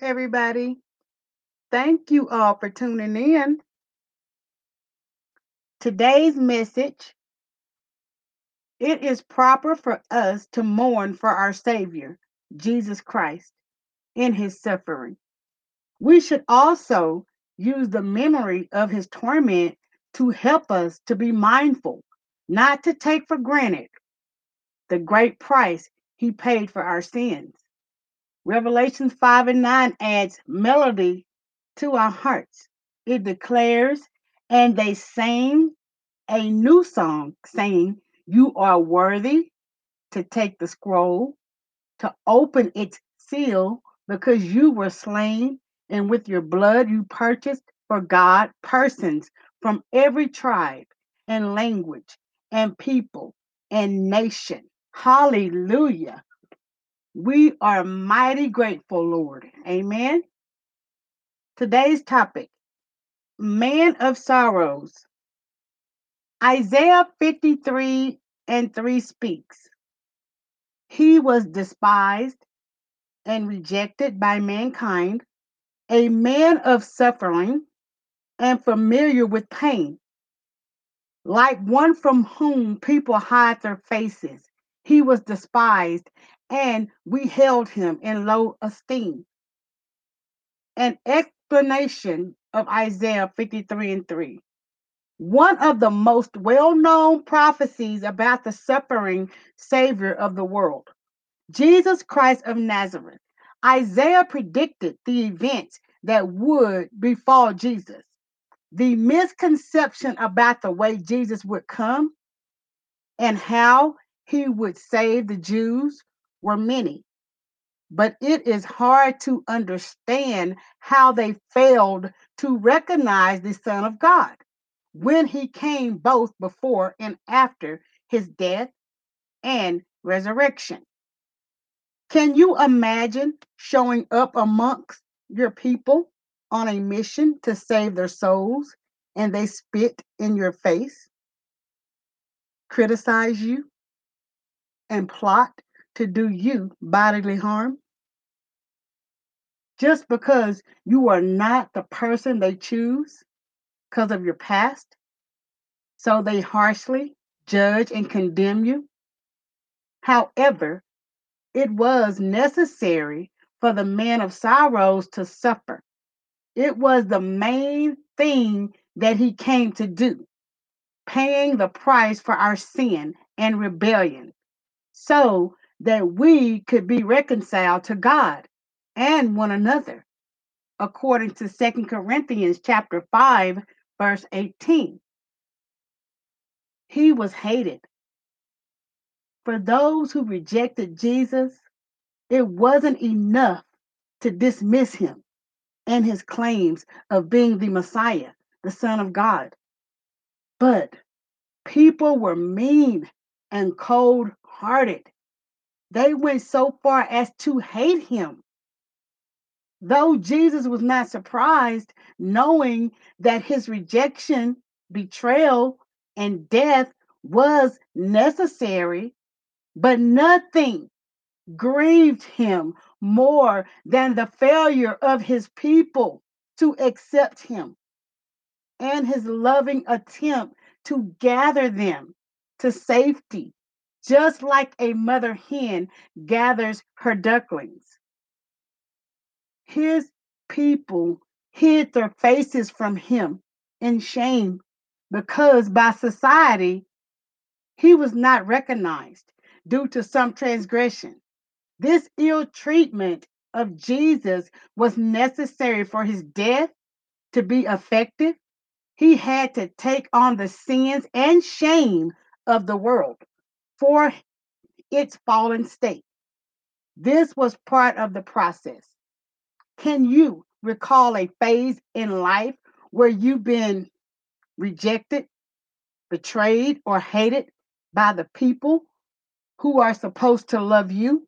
Everybody. Thank you all for tuning in. Today's message it is proper for us to mourn for our Savior, Jesus Christ, in his suffering. We should also use the memory of his torment to help us to be mindful, not to take for granted the great price he paid for our sins. Revelation 5 and 9 adds melody to our hearts. It declares, and they sang a new song, saying, You are worthy to take the scroll, to open its seal, because you were slain, and with your blood you purchased for God persons from every tribe and language and people and nation. Hallelujah. We are mighty grateful, Lord. Amen. Today's topic Man of Sorrows. Isaiah 53 and 3 speaks He was despised and rejected by mankind, a man of suffering and familiar with pain, like one from whom people hide their faces. He was despised, and we held him in low esteem. An explanation of Isaiah 53 and 3. One of the most well known prophecies about the suffering Savior of the world, Jesus Christ of Nazareth. Isaiah predicted the events that would befall Jesus. The misconception about the way Jesus would come and how he would save the Jews were many but it is hard to understand how they failed to recognize the Son of God when he came both before and after his death and resurrection. Can you imagine showing up amongst your people on a mission to save their souls and they spit in your face, criticize you, and plot to do you bodily harm? just because you are not the person they choose because of your past, so they harshly judge and condemn you. However, it was necessary for the man of sorrows to suffer. It was the main thing that he came to do, paying the price for our sin and rebellion, so that we could be reconciled to God and one another according to Second Corinthians chapter 5 verse 18. He was hated. For those who rejected Jesus, it wasn't enough to dismiss him and his claims of being the Messiah, the Son of God. But people were mean and cold hearted. They went so far as to hate him. Though Jesus was not surprised, knowing that his rejection, betrayal, and death was necessary, but nothing grieved him more than the failure of his people to accept him and his loving attempt to gather them to safety, just like a mother hen gathers her ducklings. His people hid their faces from him in shame because by society he was not recognized due to some transgression. This ill treatment of Jesus was necessary for his death to be effective. He had to take on the sins and shame of the world for its fallen state. This was part of the process. Can you recall a phase in life where you've been rejected, betrayed, or hated by the people who are supposed to love you?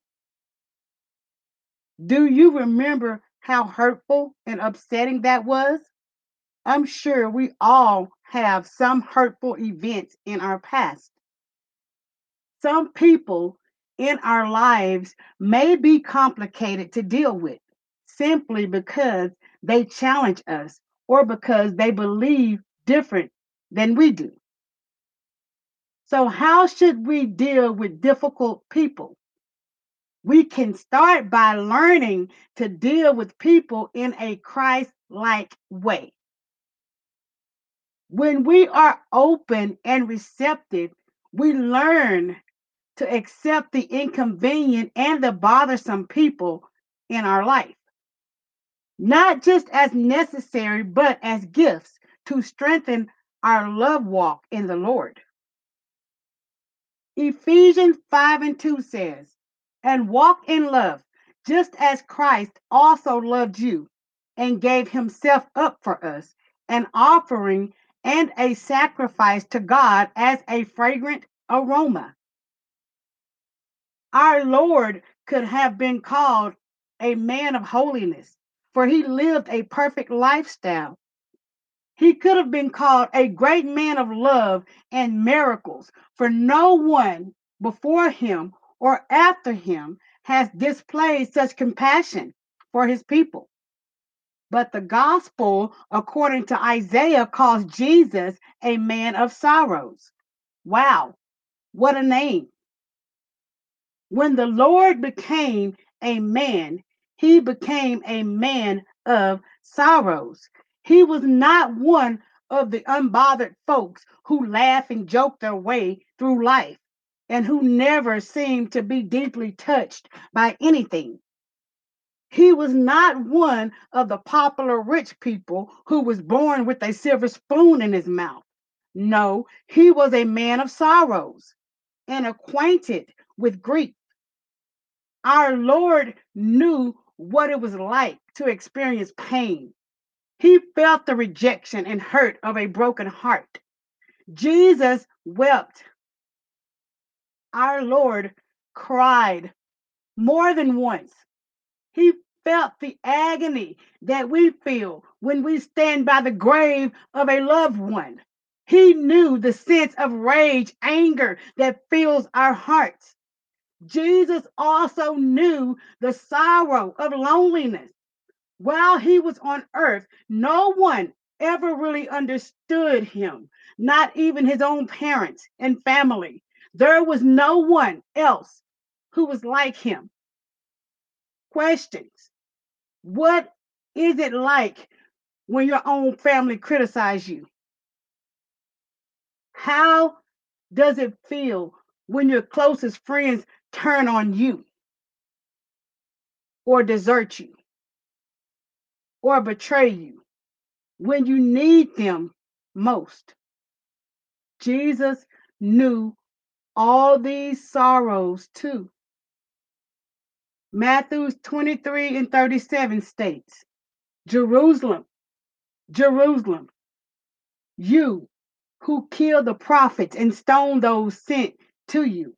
Do you remember how hurtful and upsetting that was? I'm sure we all have some hurtful events in our past. Some people in our lives may be complicated to deal with simply because they challenge us or because they believe different than we do. So, how should we deal with difficult people? We can start by learning to deal with people in a Christ like way. When we are open and receptive, we learn to accept the inconvenient and the bothersome people in our life, not just as necessary, but as gifts to strengthen our love walk in the Lord. Ephesians 5 and 2 says, And walk in love, just as Christ also loved you and gave himself up for us, an offering and a sacrifice to God as a fragrant aroma. Our Lord could have been called a man of holiness, for he lived a perfect lifestyle. He could have been called a great man of love and miracles, for no one before him or after him has displayed such compassion for his people. But the gospel, according to Isaiah, calls Jesus a man of sorrows. Wow, what a name. When the Lord became a man, he became a man of sorrows. He was not one of the unbothered folks who laugh and joke their way through life and who never seem to be deeply touched by anything. He was not one of the popular rich people who was born with a silver spoon in his mouth. No, he was a man of sorrows and acquainted with grief. Our Lord knew what it was like to experience pain. He felt the rejection and hurt of a broken heart. Jesus wept. Our Lord cried more than once. He felt the agony that we feel when we stand by the grave of a loved one. He knew the sense of rage, anger that fills our hearts. Jesus also knew the sorrow of loneliness. While he was on earth, no one ever really understood him, not even his own parents and family. There was no one else who was like him questions. What is it like when your own family criticize you? How does it feel when your closest friends turn on you or desert you or betray you when you need them most? Jesus knew all these sorrows too. Matthew 23 and 37 states, Jerusalem, Jerusalem, you who kill the prophets and stone those sent to you.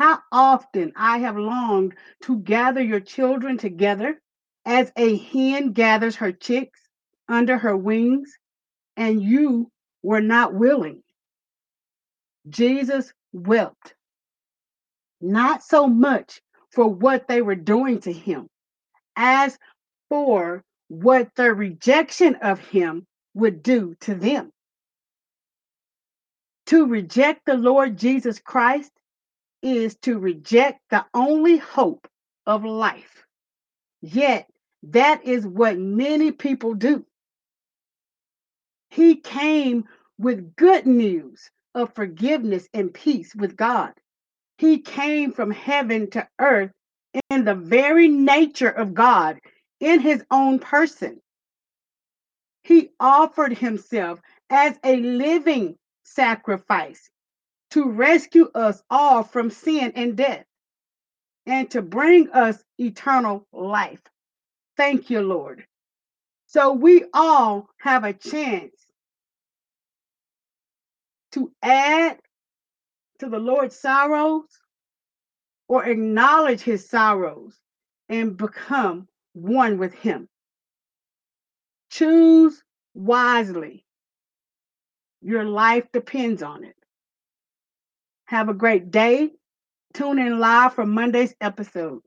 How often I have longed to gather your children together as a hen gathers her chicks under her wings, and you were not willing. Jesus wept, not so much for what they were doing to him as for what their rejection of him would do to them. To reject the Lord Jesus Christ is to reject the only hope of life. Yet, that is what many people do. He came with good news of forgiveness and peace with God. He came from heaven to earth in the very nature of God in his own person. He offered himself as a living sacrifice to rescue us all from sin and death and to bring us eternal life. Thank you, Lord. So we all have a chance to add to the Lord's sorrows or acknowledge his sorrows and become one with him. Choose wisely. Your life depends on it. Have a great day. Tune in live for Monday's episode.